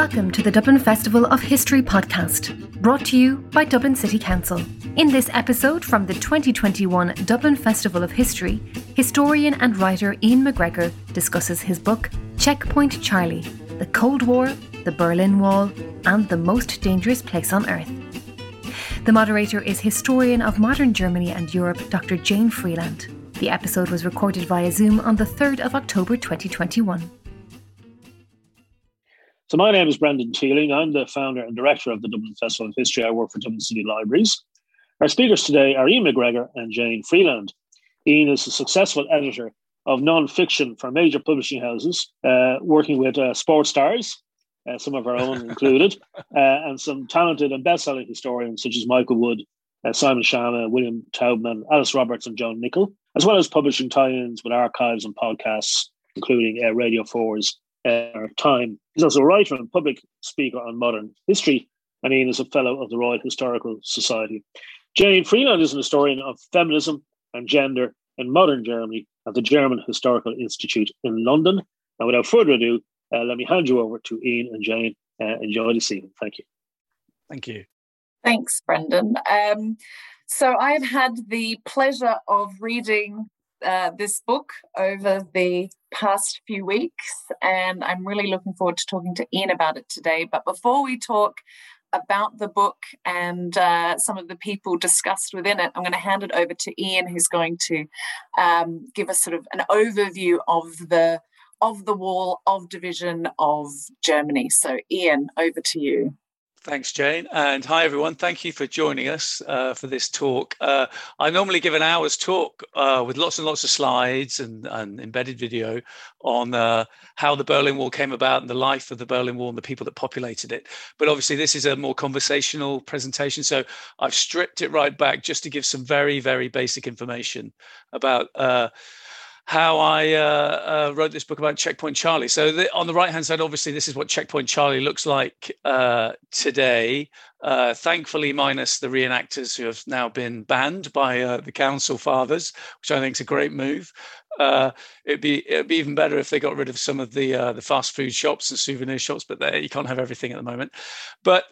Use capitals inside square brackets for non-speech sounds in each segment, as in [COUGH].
Welcome to the Dublin Festival of History podcast, brought to you by Dublin City Council. In this episode from the 2021 Dublin Festival of History, historian and writer Ian McGregor discusses his book Checkpoint Charlie The Cold War, the Berlin Wall, and the Most Dangerous Place on Earth. The moderator is historian of modern Germany and Europe, Dr. Jane Freeland. The episode was recorded via Zoom on the 3rd of October 2021. So my name is Brendan Teeling. I'm the founder and director of the Dublin Festival of History. I work for Dublin City Libraries. Our speakers today are Ian McGregor and Jane Freeland. Ian is a successful editor of non-fiction for major publishing houses, uh, working with uh, sports stars, uh, some of our own [LAUGHS] included, uh, and some talented and best-selling historians such as Michael Wood, uh, Simon Schama, William Taubman, Alice Roberts, and John Nicholl, as well as publishing tie-ins with archives and podcasts, including uh, Radio 4's uh, time. He's also a writer and public speaker on modern history, and Ian is a fellow of the Royal Historical Society. Jane Freeland is an historian of feminism and gender in modern Germany at the German Historical Institute in London. And without further ado, uh, let me hand you over to Ian and Jane. Uh, enjoy the scene. Thank you. Thank you. Thanks, Brendan. Um, so I have had the pleasure of reading uh, this book over the past few weeks, and I'm really looking forward to talking to Ian about it today. But before we talk about the book and uh, some of the people discussed within it, I'm going to hand it over to Ian, who's going to um, give us sort of an overview of the of the wall of division of Germany. So, Ian, over to you. Thanks, Jane. And hi, everyone. Thank you for joining us uh, for this talk. Uh, I normally give an hour's talk uh, with lots and lots of slides and, and embedded video on uh, how the Berlin Wall came about and the life of the Berlin Wall and the people that populated it. But obviously, this is a more conversational presentation. So I've stripped it right back just to give some very, very basic information about uh, how I uh, uh, wrote this book about Checkpoint Charlie. So the, on the right hand side, obviously, this is what Checkpoint Charlie looks like uh, today. Uh, thankfully, minus the reenactors who have now been banned by uh, the council fathers, which I think is a great move. Uh, it'd be it'd be even better if they got rid of some of the the fast food shops and souvenir shops, but there, you can't have everything at the moment. But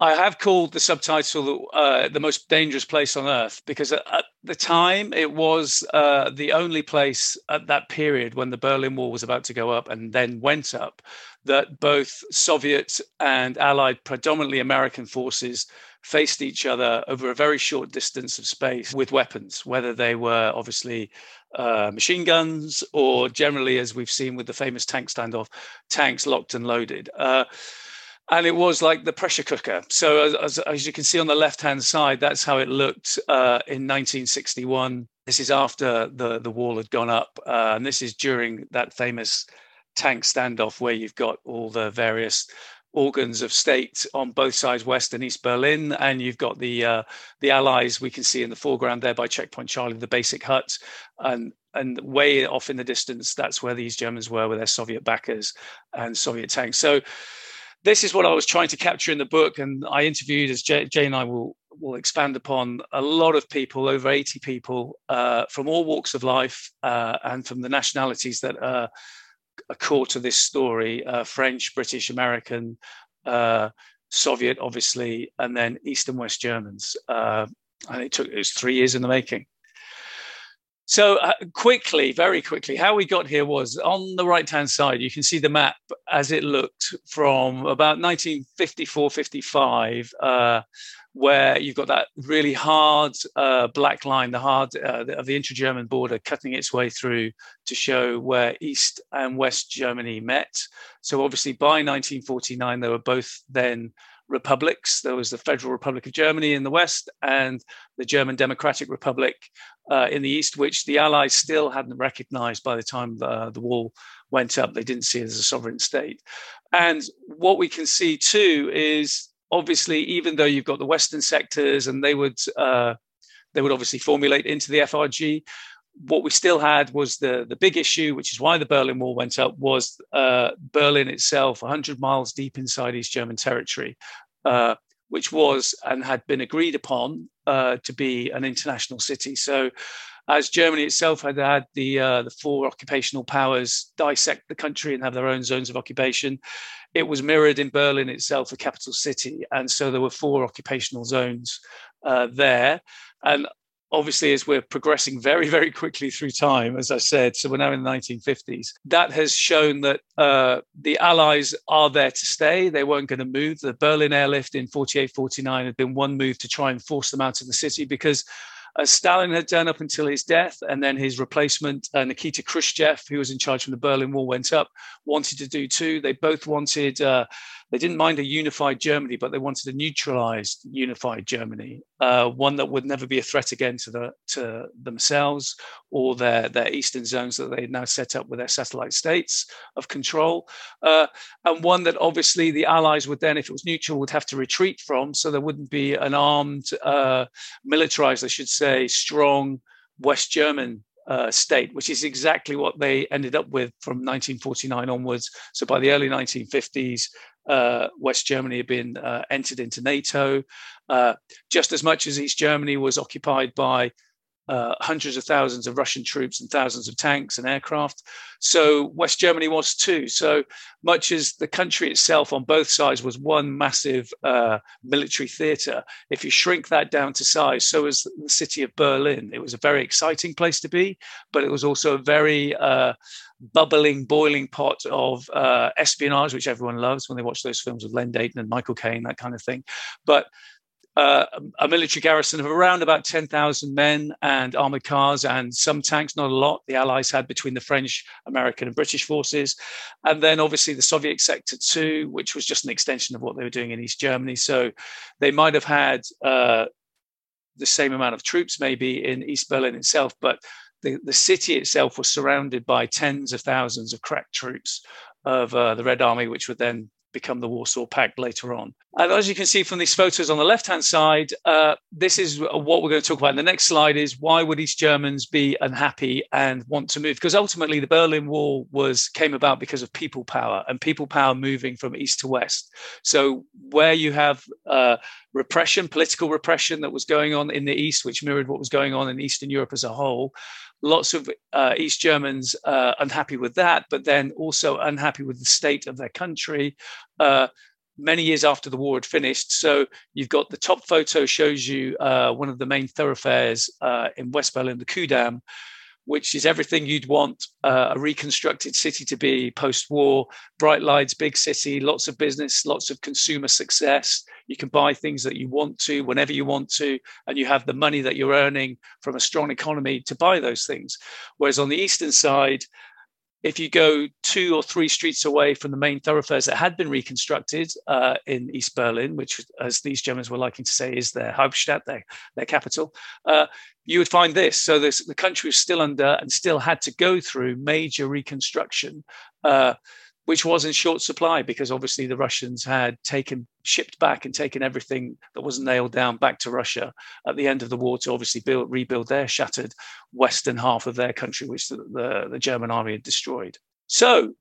I have called the subtitle uh, "The Most Dangerous Place on Earth" because at, the time it was uh, the only place at that period when the Berlin Wall was about to go up and then went up that both Soviet and Allied, predominantly American forces faced each other over a very short distance of space with weapons, whether they were obviously uh, machine guns or generally, as we've seen with the famous tank standoff, tanks locked and loaded. And it was like the pressure cooker. So as, as, as you can see on the left hand side, that's how it looked uh, in 1961. This is after the the wall had gone up, uh, and this is during that famous tank standoff where you've got all the various organs of state on both sides, West and East Berlin, and you've got the uh, the Allies we can see in the foreground there by Checkpoint Charlie, the basic hut, and and way off in the distance, that's where these Germans were with their Soviet backers and Soviet tanks. So this is what I was trying to capture in the book, and I interviewed, as Jay, Jay and I will will expand upon, a lot of people, over eighty people uh, from all walks of life uh, and from the nationalities that are, are core to this story: uh, French, British, American, uh, Soviet, obviously, and then East and West Germans. Uh, and it took it was three years in the making. So uh, quickly, very quickly, how we got here was on the right-hand side. You can see the map as it looked from about 1954-55, uh, where you've got that really hard uh, black line, the hard uh, of the inter-German border, cutting its way through to show where East and West Germany met. So obviously, by 1949, they were both then republics. There was the Federal Republic of Germany in the west and the German Democratic Republic uh, in the east, which the Allies still hadn't recognized by the time the, the wall went up. They didn't see it as a sovereign state. And what we can see too is obviously, even though you've got the Western sectors and they would uh, they would obviously formulate into the FRG, what we still had was the the big issue, which is why the Berlin Wall went up, was uh, Berlin itself, 100 miles deep inside East German territory, uh, which was and had been agreed upon uh, to be an international city. So as Germany itself had had the uh, the four occupational powers dissect the country and have their own zones of occupation, it was mirrored in Berlin itself, a capital city, and so there were four occupational zones uh, there. And obviously as we're progressing very very quickly through time as i said so we're now in the 1950s that has shown that uh, the allies are there to stay. They weren't going to move. The berlin airlift in 48 49 had been one move to try and force them out of the city because as Stalin had done up until his death, and then his replacement, uh, Nikita Khrushchev, who was in charge when the Berlin Wall went up, wanted to do too. They both wanted uh, they didn't mind a unified Germany, but they wanted a neutralized unified Germany, uh, one that would never be a threat again to the to themselves or their their eastern zones that they had now set up with their satellite states of control, uh, and one that obviously the Allies would then, if it was neutral, would have to retreat from, so there wouldn't be an armed, uh, militarized, I should say, strong West German uh, state, which is exactly what they ended up with from 1949 onwards. So by the early 1950s, uh, West Germany had been uh, entered into NATO, uh, just as much as East Germany was occupied by uh, hundreds of thousands of Russian troops and thousands of tanks and aircraft. So West Germany was too. So much as the country itself on both sides was one massive uh, military theatre, if you shrink that down to size, so was the city of Berlin. It was a very exciting place to be, but it was also a very uh, bubbling, boiling pot of uh, espionage, which everyone loves when they watch those films with Len Deighton and Michael Caine, that kind of thing. But uh, a military garrison of around about 10,000 men and armored cars and some tanks, not a lot, the Allies had between the French, American, and British forces. And then obviously the Soviet sector too, which was just an extension of what they were doing in East Germany. So they might have had uh, the same amount of troops maybe in East Berlin itself, but the, the city itself was surrounded by tens of thousands of crack troops of uh, the Red Army, which would then become the Warsaw Pact later on. And as you can see from these photos on the left hand side, uh, this is what we're going to talk about. And the next slide is why would East Germans be unhappy and want to move? Because ultimately, the Berlin Wall was came about because of people power and people power moving from east to west. So where you have uh, repression, political repression that was going on in the east, which mirrored what was going on in Eastern Europe as a whole, lots of uh, East Germans uh, unhappy with that, but then also unhappy with the state of their country. Uh, many years after the war had finished. So you've got the top photo shows you uh, one of the main thoroughfares uh, in West Berlin, the Kudamm, which is everything you'd want uh, a reconstructed city to be post war bright lights, big city, lots of business, lots of consumer success. You can buy things that you want to whenever you want to, and you have the money that you're earning from a strong economy to buy those things. Whereas on the eastern side, if you go two or three streets away from the main thoroughfares that had been reconstructed uh, in East Berlin, which, as these Germans were liking to say, is their Hauptstadt, their, their capital, uh, you would find this. So this, the country was still under and still had to go through major reconstruction. Uh, which was in short supply because obviously the Russians had taken, shipped back and taken everything that was nailed down back to Russia at the end of the war to obviously build, rebuild their shattered western half of their country, which the, the, the German army had destroyed. So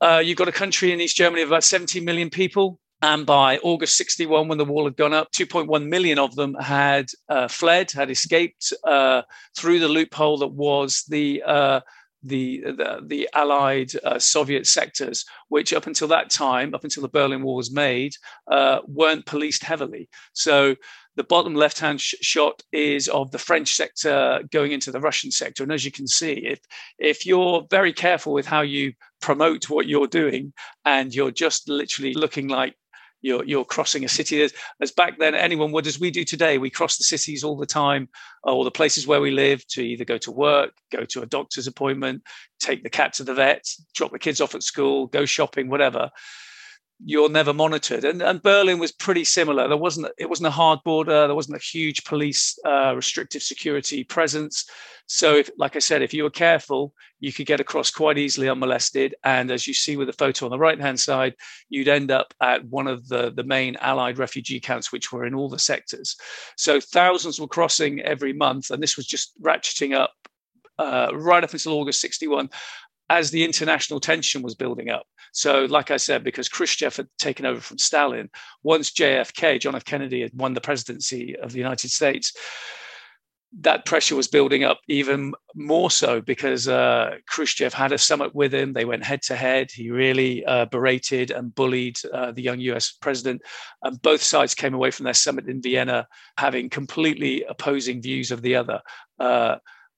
uh, you've got a country in East Germany of about 17 million people. And by August 61, when the wall had gone up, 2.1 million of them had uh, fled, had escaped uh, through the loophole that was the uh, the the, the Allied uh, Soviet sectors, which up until that time, up until the Berlin Wall was made, uh, weren't policed heavily. So the bottom left-hand sh- shot is of the French sector going into the Russian sector, and as you can see, if if you're very careful with how you promote what you're doing, and you're just literally looking like you're, you're crossing a city. As, as back then anyone would as we do today we cross the cities all the time uh, or the places where we live to either go to work go to a doctor's appointment take the cat to the vet drop the kids off at school go shopping whatever you're never monitored. And, and Berlin was pretty similar. There wasn't it wasn't a hard border. There wasn't a huge police uh, restrictive security presence. So, if, like I said, if you were careful, you could get across quite easily unmolested. And as you see with the photo on the right hand side, you'd end up at one of the the main Allied refugee camps, which were in all the sectors. So thousands were crossing every month, and this was just ratcheting up uh, right up until August 61 as the international tension was building up. So, like I said, because Khrushchev had taken over from Stalin, once JFK, John F. Kennedy, had won the presidency of the United States, that pressure was building up even more so because uh, Khrushchev had a summit with him. They went head to head. He really uh, berated and bullied uh, the young US president. And both sides came away from their summit in Vienna having completely opposing views of the other.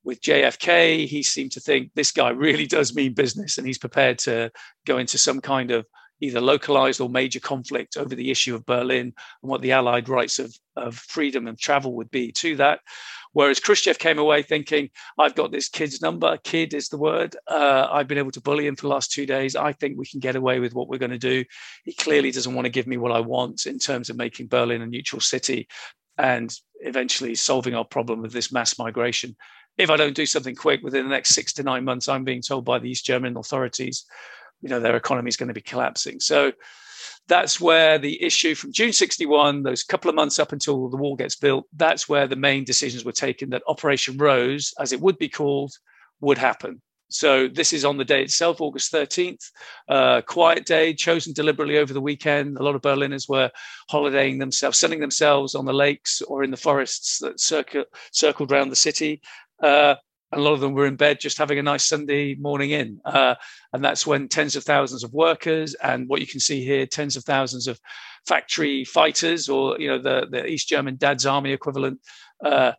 With JFK, he seemed to think this guy really does mean business and he's prepared to go into some kind of either localized or major conflict over the issue of Berlin and what the Allied rights of, of freedom and travel would be to that. Whereas Khrushchev came away thinking, I've got this kid's number, kid is the word. Uh, I've been able to bully him for the last two days. I think we can get away with what we're going to do. He clearly doesn't want to give me what I want in terms of making Berlin a neutral city and eventually solving our problem with this mass migration. If I don't do something quick within the next six to nine months, I'm being told by the East German authorities, you know, their economy is going to be collapsing. So that's where the issue from June 61, those couple of months up until the wall gets built, that's where the main decisions were taken that Operation Rose, as it would be called, would happen. So this is on the day itself, August 13th, uh, quiet day, chosen deliberately over the weekend. A lot of Berliners were holidaying themselves, sunning themselves on the lakes or in the forests that circle, circled around the city. Uh, a lot of them were in bed just having a nice Sunday morning in. Uh, and that's when tens of thousands of workers and what you can see here, tens of thousands of factory fighters or, you know, the, the East German Dad's Army equivalent uh,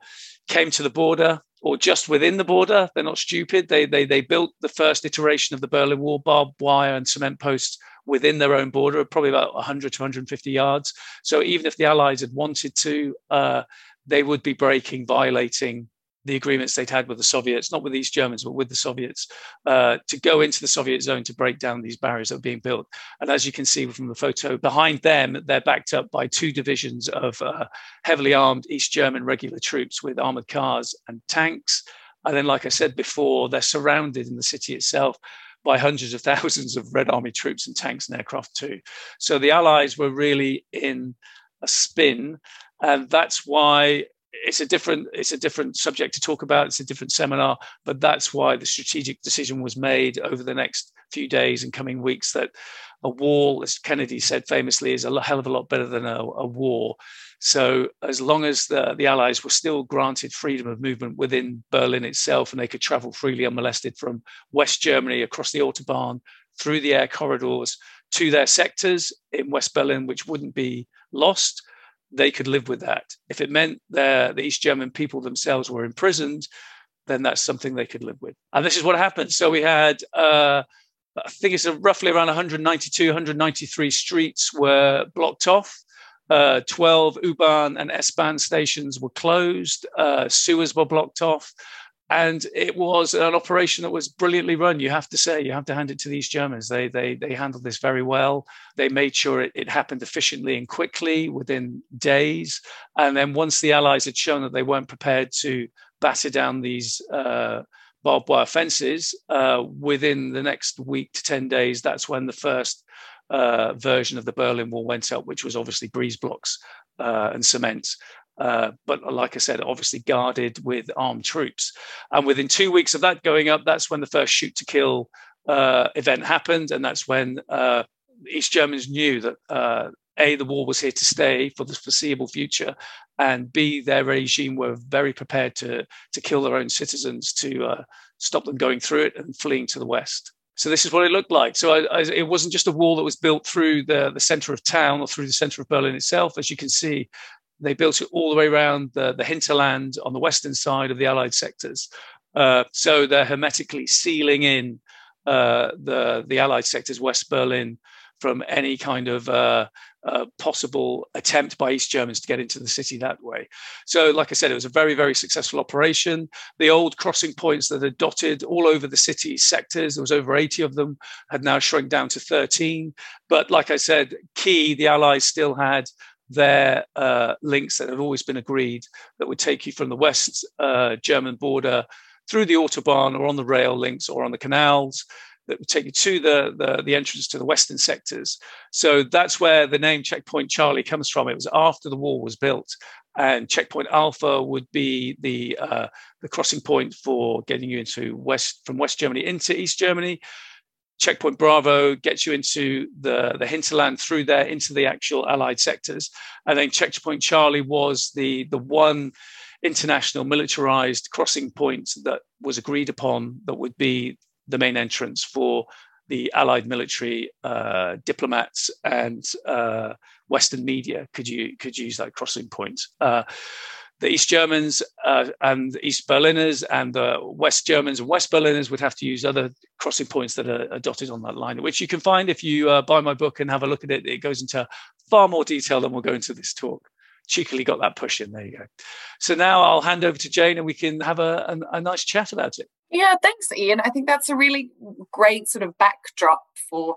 came to the border or just within the border. They're not stupid. They, they, they built the first iteration of the Berlin Wall, barbed wire and cement posts within their own border, probably about 100 to 150 yards. So even if the Allies had wanted to, uh, they would be breaking, violating the agreements they'd had with the Soviets, not with these Germans, but with the Soviets, uh, to go into the Soviet zone to break down these barriers that were being built. And as you can see from the photo behind them, they're backed up by two divisions of uh, heavily armed East German regular troops with armored cars and tanks. And then, like I said before, they're surrounded in the city itself by hundreds of [LAUGHS] thousands of Red Army troops and tanks and aircraft too. So the Allies were really in a spin. And that's why it's a different it's a different subject to talk about. It's a different seminar but that's why the strategic decision was made over the next few days and coming weeks that a wall as kennedy said famously is a hell of a lot better than a, a war. So as long as the, the allies were still granted freedom of movement within berlin itself and they could travel freely unmolested from west germany across the autobahn through the air corridors to their sectors in west berlin which wouldn't be lost they could live with that. If it meant that the East German people themselves were imprisoned, then that's something they could live with. And this is what happened. So we had, uh, I think it's roughly around 192, 193 streets were blocked off. Uh, 12 U-Bahn and S-Bahn stations were closed. Uh, sewers were blocked off and it was an operation that was brilliantly run. You have to say, you have to hand it to these Germans. They they they handled this very well. They made sure it, it happened efficiently and quickly within days. And then once the Allies had shown that they weren't prepared to batter down these uh, barbed wire fences, uh, within the next week to ten days, that's when the first uh, version of the Berlin Wall went up, which was obviously breeze blocks uh, and cement. Uh, but like I said, obviously guarded with armed troops. And within two weeks of that going up, that's when the first shoot to kill uh, event happened. And that's when uh, East Germans knew that uh, A, the war was here to stay for the foreseeable future, and B, their regime were very prepared to, to kill their own citizens to uh, stop them going through it and fleeing to the West. So this is what it looked like. So I, I, it wasn't just a wall that was built through the, the center of town or through the center of Berlin itself. As you can see, they built it all the way around the, the hinterland on the western side of the Allied sectors. Uh, so they're hermetically sealing in uh, the the Allied sectors, West Berlin, from any kind of uh, uh, possible attempt by East Germans to get into the city that way. So, like I said, it was a very, very successful operation. The old crossing points that are dotted all over the city sectors, there was over 80 of them, had now shrunk down to 13. But like I said, key, the Allies still had their uh, links that have always been agreed that would take you from the West uh, German border through the Autobahn or on the rail links or on the canals that would take you to the, the, the entrance to the Western sectors. So that's where the name Checkpoint Charlie comes from. It was after the wall was built. And checkpoint Alpha would be the uh, the crossing point for getting you into west from West Germany into East Germany. Checkpoint Bravo gets you into the, the hinterland through there into the actual Allied sectors. And then Checkpoint Charlie was the, the one international militarized crossing point that was agreed upon that would be the main entrance for the Allied military, uh, diplomats, and uh, Western media could you could use that crossing point. Uh, the East Germans uh, and East Berliners and the West Germans and West Berliners would have to use other crossing points that are, are dotted on that line, which you can find if you uh, buy my book and have a look at it. It goes into far more detail than we'll go into this talk. Cheekily got that push in. There you go. So now I'll hand over to Jane and we can have a, a, a nice chat about it. Yeah, thanks, Ian. I think that's a really great sort of backdrop for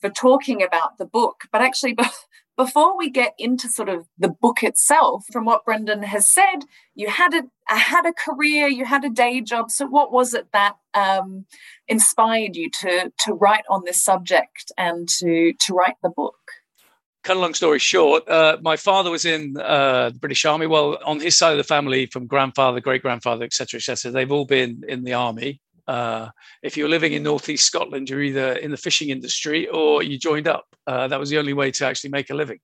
for talking about the book. But actually, [LAUGHS] before we get into sort of the book itself, from what Brendan has said, you had a had a career, you had a day job. So, what was it that um, inspired you to to write on this subject and to to write the book? Cut a long story short, uh, my father was in uh, the British Army. Well, on his side of the family, from grandfather, great grandfather, etc., etc., they've all been in the army. Uh, if you're living in northeast Scotland, you're either in the fishing industry or you joined up. Uh, that was the only way to actually make a living.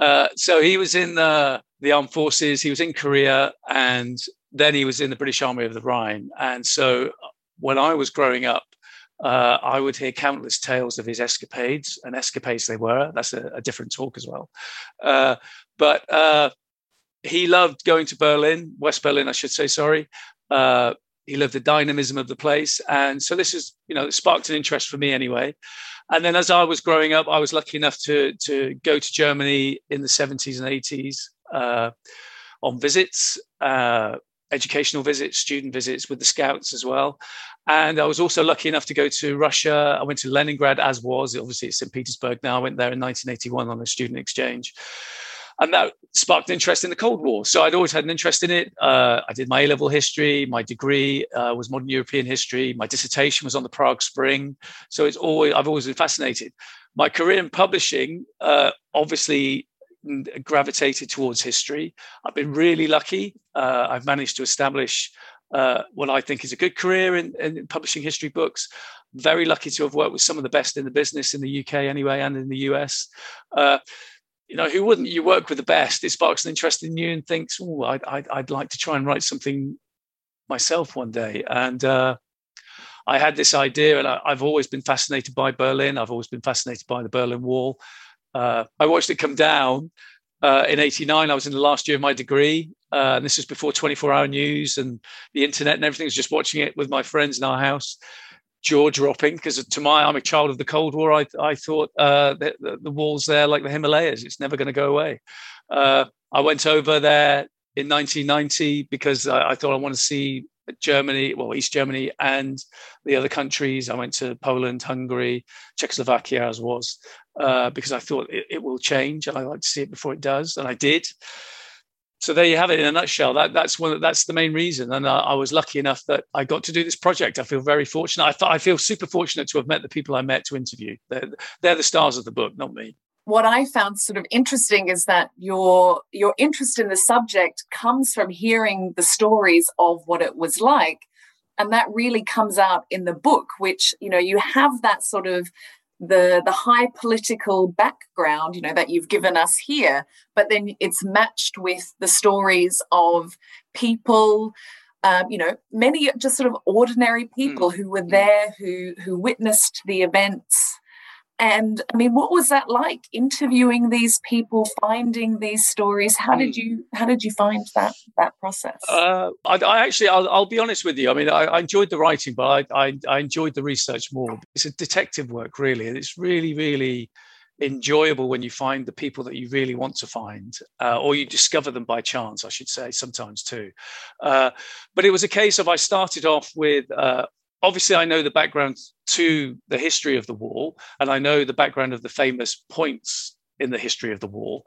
Uh, so he was in the, the armed forces, he was in Korea, and then he was in the British Army of the Rhine. And so when I was growing up, uh, I would hear countless tales of his escapades, and escapades they were. That's a, a different talk as well. Uh, but uh, he loved going to Berlin, West Berlin, I should say, sorry. He loved the dynamism of the place. And so this is, you know, sparked an interest for me anyway. And then as I was growing up, I was lucky enough to, to go to Germany in the 70s and 80s uh, on visits, uh, educational visits, student visits with the scouts as well. And I was also lucky enough to go to Russia. I went to Leningrad, as was obviously it's St. Petersburg now. I went there in 1981 on a student exchange and that sparked interest in the Cold War. So I'd always had an interest in it. Uh, I did my A level history. My degree uh, was modern European history. My dissertation was on the Prague Spring. So it's always I've always been fascinated. My career in publishing uh, obviously gravitated towards history. I've been really lucky. Uh, I've managed to establish uh, what I think is a good career in, in, publishing history books. Very lucky to have worked with some of the best in the business in the UK anyway and in the US. Uh, you know, who wouldn't? You work with the best. It sparks an interest in you and thinks, oh, I'd, I'd, I'd like to try and write something myself one day. And uh, I had this idea, and I, have always been fascinated by Berlin. I've always been fascinated by the Berlin Wall. Uh, I watched it come down uh, in '89. I was in the last year of my degree, uh, and this was before 24-hour news and the internet and everything. I was just watching it with my friends in our house jaw dropping because to my I'm a child of the Cold War. I I thought uh, the, the, the walls there like the Himalayas. It's never going to go away. Uh, I went over there in 1990 because I, I, thought I want to see Germany, well East Germany, and the other countries. I went to Poland, Hungary, Czechoslovakia as was uh, because I thought it, it will change and I like to see it before it does, and I did so there you have it in a nutshell. That that's one. That's the main reason. And I, I, was lucky enough that I got to do this project. I feel very fortunate. I thought I feel super fortunate to have met the people I met to interview. They're, they're the stars of the book, not me. What I found sort of interesting is that your your interest in the subject comes from hearing the stories of what it was like, and that really comes out in the book. Which you know you have that sort of the the high political background you know that you've given us here but then it's matched with the stories of people um, you know many just sort of ordinary people mm. who were there who who witnessed the events and I mean, what was that like interviewing these people, finding these stories? How did hmm. you how did you find that that process? Uh, I, I, actually, I'll, I'll, be honest with you. I mean, I, I enjoyed the writing, but I, I, I enjoyed the research more. It's a detective work, really, and it's really really enjoyable when you find the people that you really want to find, uh, or you discover them by chance, I should say, sometimes too. Uh, but it was a case of I started off with uh, obviously I know the background to the history of the wall, and I know the background of the famous points in the history of the wall.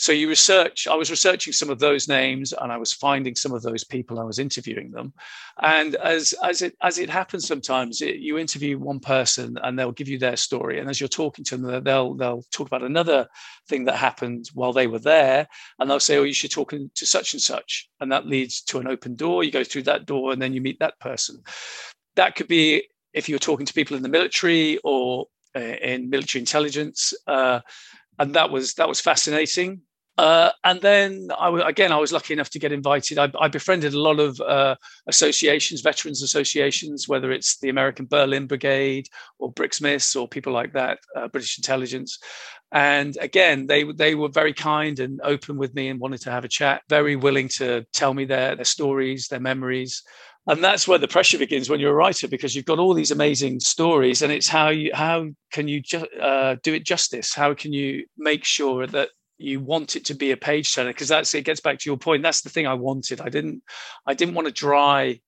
So you research, I was researching some of those names and I was finding some of those people, I was interviewing them. And as, as, it, as it happens sometimes, it, you interview one person and they'll give you their story. And as you're talking to them, they'll, they'll talk about another thing that happened while they were there. And they'll say, oh, you should talk to such and such. And that leads to an open door. You go through that door and then you meet that person that could be if you're talking to people in the military or uh, in military intelligence, uh, and that was that was fascinating. Uh, and then I w- again, I was lucky enough to get invited. I, I befriended a lot of uh, associations, veterans associations, whether it's the American Berlin Brigade or BRIXMIS or people like that, uh, British Intelligence. And again, they they were very kind and open with me and wanted to have a chat. Very willing to tell me their their stories, their memories, and that's where the pressure begins when you're a writer because you've got all these amazing stories and it's how you how can you ju- uh, do it justice? How can you make sure that you want it to be a page turner? Because that's it gets back to your point that's the thing i wanted. I didn't i didn't want to dry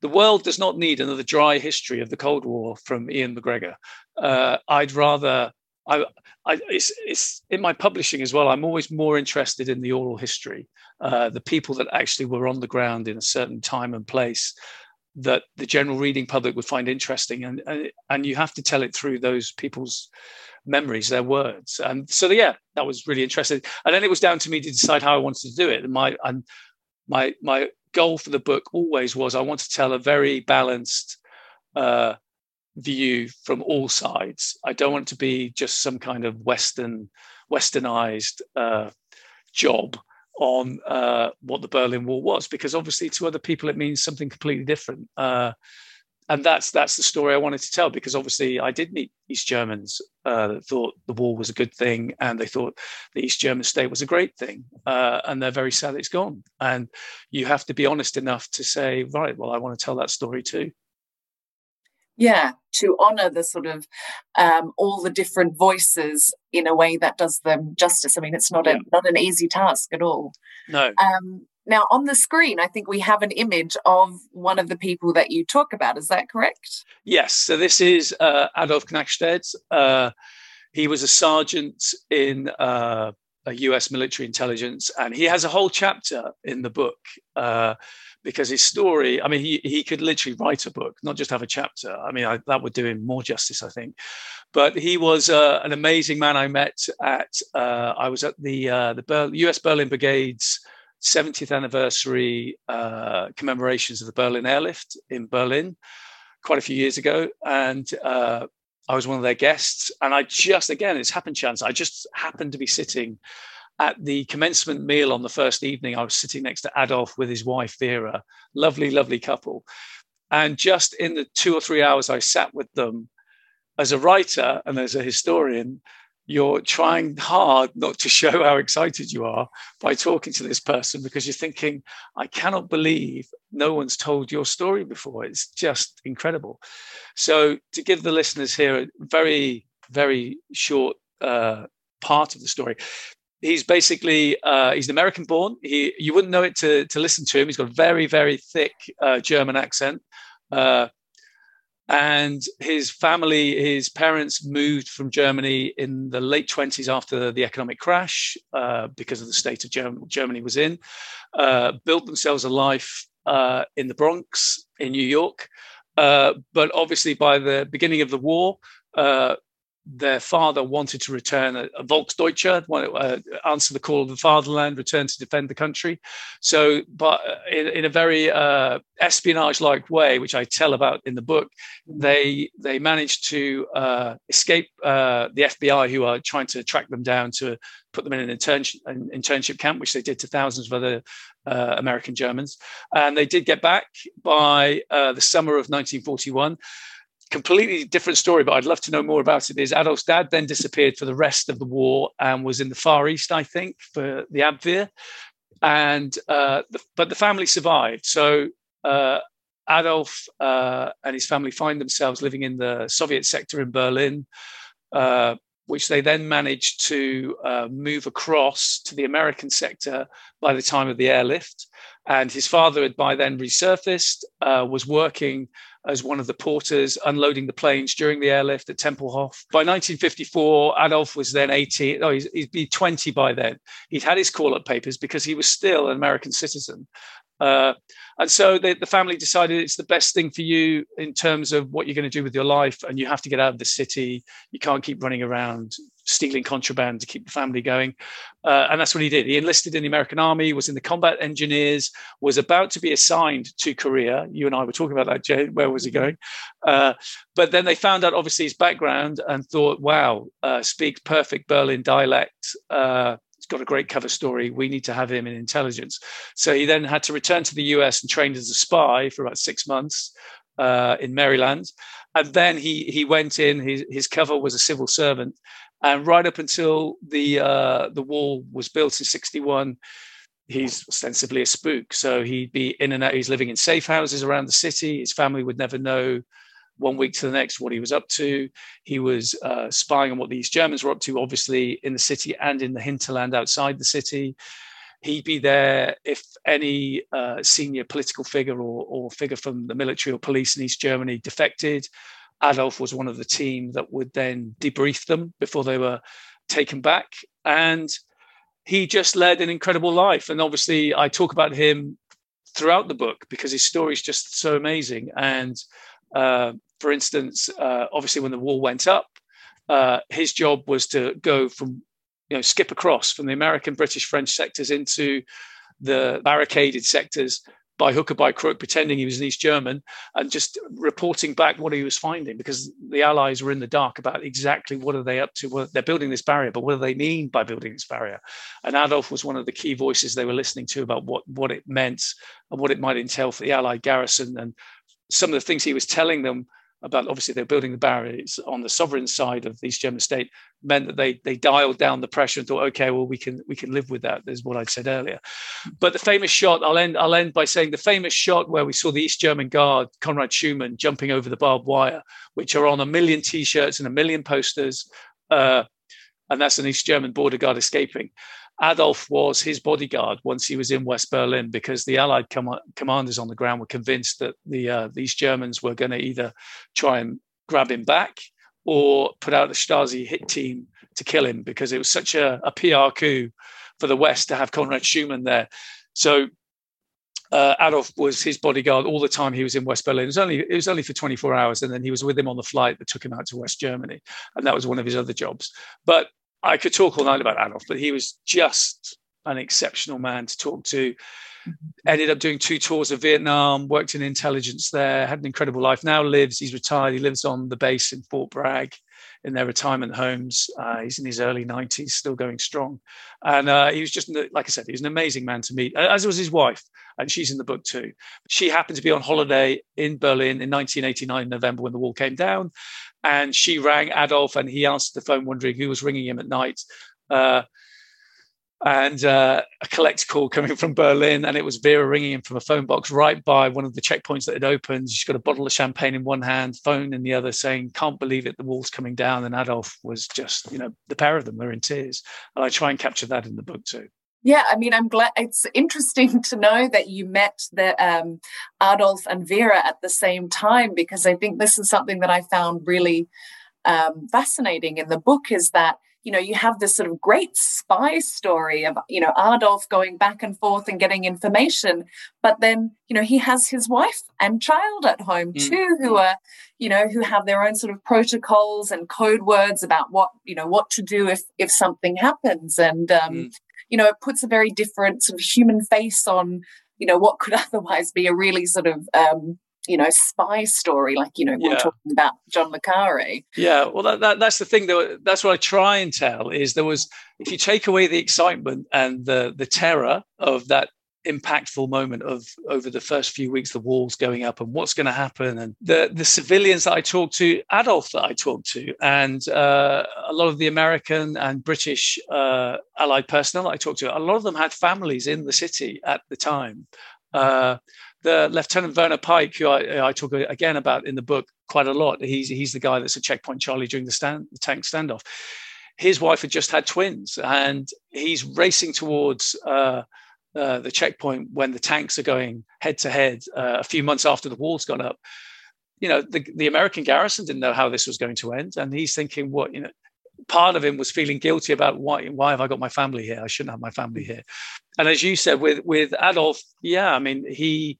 the world does not need another dry history of the cold war from ian mcgregor. Uh, i'd rather I, I it's, it's in my publishing as well i'm always more interested in the oral history uh, the people that actually were on the ground in a certain time and place that the general reading public would find interesting and and, and you have to tell it through those people's memories, their words. And so, yeah, that was really interesting. And then it was down to me to decide how I wanted to do it. And my and my my goal for the book always was I want to tell a very balanced uh, view from all sides. I don't want to be just some kind of Western, Westernized uh, job on uh, what the Berlin Wall was, because obviously to other people it means something completely different. Uh, and that's that's the story I wanted to tell because obviously I did meet East Germans uh, that thought the wall was a good thing and they thought the East German state was a great thing, uh, and they're very sad it's gone. And you have to be honest enough to say, right, well, I want to tell that story too. Yeah, to honor the sort of um, all the different voices in a way that does them justice. I mean, it's not yeah. a not an easy task at all. No. Um, now, on the screen, I think we have an image of one of the people that you talk about. Is that correct? Yes. So this is uh, Adolf Knackstedt. Uh, he was a sergeant in uh, a US military intelligence, and he has a whole chapter in the book uh, because his story. I mean, he he could literally write a book, not just have a chapter. I mean, I, that would do him more justice, I think. But he was uh, an amazing man. I met at uh, I was at the the Ber- US Berlin Brigade's 70th anniversary uh, commemorations of the Berlin airlift in Berlin quite a few years ago. And uh, I was one of their guests. And I just, again, it's happened chance. I just happened to be sitting at the commencement meal on the first evening. I was sitting next to Adolf with his wife, Vera, lovely, lovely couple. And just in the two or three hours I sat with them as a writer and as a historian, you're trying hard not to [LAUGHS] show how excited you are by talking to this person because you're thinking, I cannot believe no one's told your story before. It's just incredible. So, to give the listeners here a very, very short uh, part of the story, he's basically uh, he's American born. He you wouldn't know it to to listen to him. He's got a very very thick uh, German accent. Uh, and his family, his parents moved from Germany in the late 20s after the economic crash uh, because of the state of Germ- Germany was in, uh, built themselves a life uh, in the Bronx in New York. But obviously, by the beginning of the war, their father wanted to return a, a Volksdeutscher, uh, answer the call of the fatherland, return to defend the country. So, but uh, in, in a very uh, espionage-like way, which I tell about in the book, they they managed to uh, escape uh, the FBI, who are trying to track them down to put them in an internship, an internship camp, which they did to thousands of other uh, American Germans. And they did get back by the summer of 1941 completely different story, but I'd love to know more about it. Is Adolf's dad then disappeared for the rest of the war and was in the Far East, I think, for the Abwehr, and uh, the, but the family survived. So uh, Adolf uh, and his family find themselves living in the Soviet sector in Berlin. Uh, which they then managed to uh, move across to the American sector by the time of the airlift. And his father had by then resurfaced, uh, was working as one of the porters unloading the planes during the airlift at Tempelhof. By 1954, Adolf was then 18. No, he's, he'd be 20 by then. He'd had his call up papers because he was still an American citizen. Uh, and so the, the, family decided it's the best thing for you in terms of what you're going to do with your life. And you have to get out of the city. You can't keep running around stealing contraband to keep the family going. Uh, and that's what he did. He enlisted in the American Army, was in the combat engineers, was about to be assigned to Korea. You and I were talking about that, Jay. Where was he going? Uh, but then they found out, obviously, his background and thought, wow, uh, speaks perfect Berlin dialect. Got a great cover story. We need to have him in intelligence. So he then had to return to the US and trained as a spy for about six months uh, in Maryland. And then he he went in. His his cover was a civil servant, and right up until the uh, the wall was built in '61, he's ostensibly a spook. So he'd be in and out. He's living in safe houses around the city. His family would never know one week to the next what he was up to. He was uh, spying on what these Germans were up to, obviously in the city and in the hinterland outside the city. He'd be there if any uh, senior political figure or, or figure from the military or police in East Germany defected. Adolf was one of the team that would then debrief them before they were taken back. And he just led an incredible life. And obviously, I talk about him throughout the book because his story is just so amazing. And uh, for instance, uh, obviously, when the wall went up, uh, his job was to go from you know skip across from the American, British, French sectors into the barricaded sectors by hook or by crook, pretending he was an East German and just reporting back what he was finding because the Allies were in the dark about exactly what are they up to. Well, they're building this barrier, but what do they mean by building this barrier? And Adolf was one of the key voices they were listening to about what, what it meant and what it might entail for the Allied garrison and some of the things he was telling them about obviously they're building the barriers on the sovereign side of the East German state meant that they they dialed down the pressure and thought, okay, well we can we can live with that. There's what I said earlier. But the famous shot, I'll end I'll end by saying the famous shot where we saw the East German guard Konrad Schumann jumping over the barbed wire, which are on a million T-shirts and a million posters, uh, and that's an East German border guard escaping. Adolf was his bodyguard once he was in West Berlin because the Allied com- commanders on the ground were convinced that the uh, these Germans were going to either try and grab him back or put out a Stasi hit team to kill him because it was such a, a PR coup for the West to have Konrad Schumann there. So uh, Adolf was his bodyguard all the time he was in West Berlin. It was only it was only for 24 hours, and then he was with him on the flight that took him out to West Germany, and that was one of his other jobs. But I could talk all night about Adolf, but he was just an exceptional man to talk to. Mm-hmm. Ended up doing two tours of Vietnam, worked in intelligence there, had an incredible life. Now lives, he's retired. He lives on the base in Fort Bragg in their retirement homes. Uh, he's in his early 90s, still going strong. And uh, he was just, like I said, he was an amazing man to meet, as was his wife. And she's in the book too. She happened to be on holiday in Berlin in 1989, November, when the wall came down. And she rang Adolf and he answered the phone, wondering who was ringing him at night. Uh, and uh, a collect call coming from Berlin, and it was Vera ringing him from a phone box right by one of the checkpoints that had opened. She's got a bottle of champagne in one hand, phone in the other, saying, "Can't believe it, the wall's coming down." And Adolf was just, you know, the pair of them were in tears, and I try and capture that in the book too. Yeah, I mean, I'm glad it's interesting to know that you met the um, Adolf and Vera at the same time because I think this is something that I found really um, fascinating in the book is that you know, you have this sort of great spy story of, you know, Adolf going back and forth and getting information. But then, you know, he has his wife and child at home mm. too, who are, you know, who have their own sort of protocols and code words about what, you know, what to do if if something happens. And um, mm. you know, it puts a very different sort of human face on, you know, what could [LAUGHS] otherwise be a really sort of um, you know spy story like you know we yeah. are talking about john le carre yeah well that, that, that's the thing that that's what i try and tell is there was if you take away the excitement and the the terror of that impactful moment of over the first few weeks the walls going up and what's going to happen and the the civilians that i talked to adolf that i talked to and uh, a lot of the american and british uh, allied personnel i talked to a lot of them had families in the city at the time uh, the Lieutenant Vern Pike, who I, I, talk again about in the book quite a lot, he's he's the guy that's a checkpoint Charlie during the, stand, the tank standoff. His wife had just had twins, and he's racing towards uh, uh, the checkpoint when the tanks are going head to head. Uh, a few months after the walls gone up, you know, the the American garrison didn't know how this was going to end, and he's thinking, what you know, part of him was feeling guilty about why why have I got my family here? I shouldn't have my family here. And as you said with with Adolf, yeah, I mean he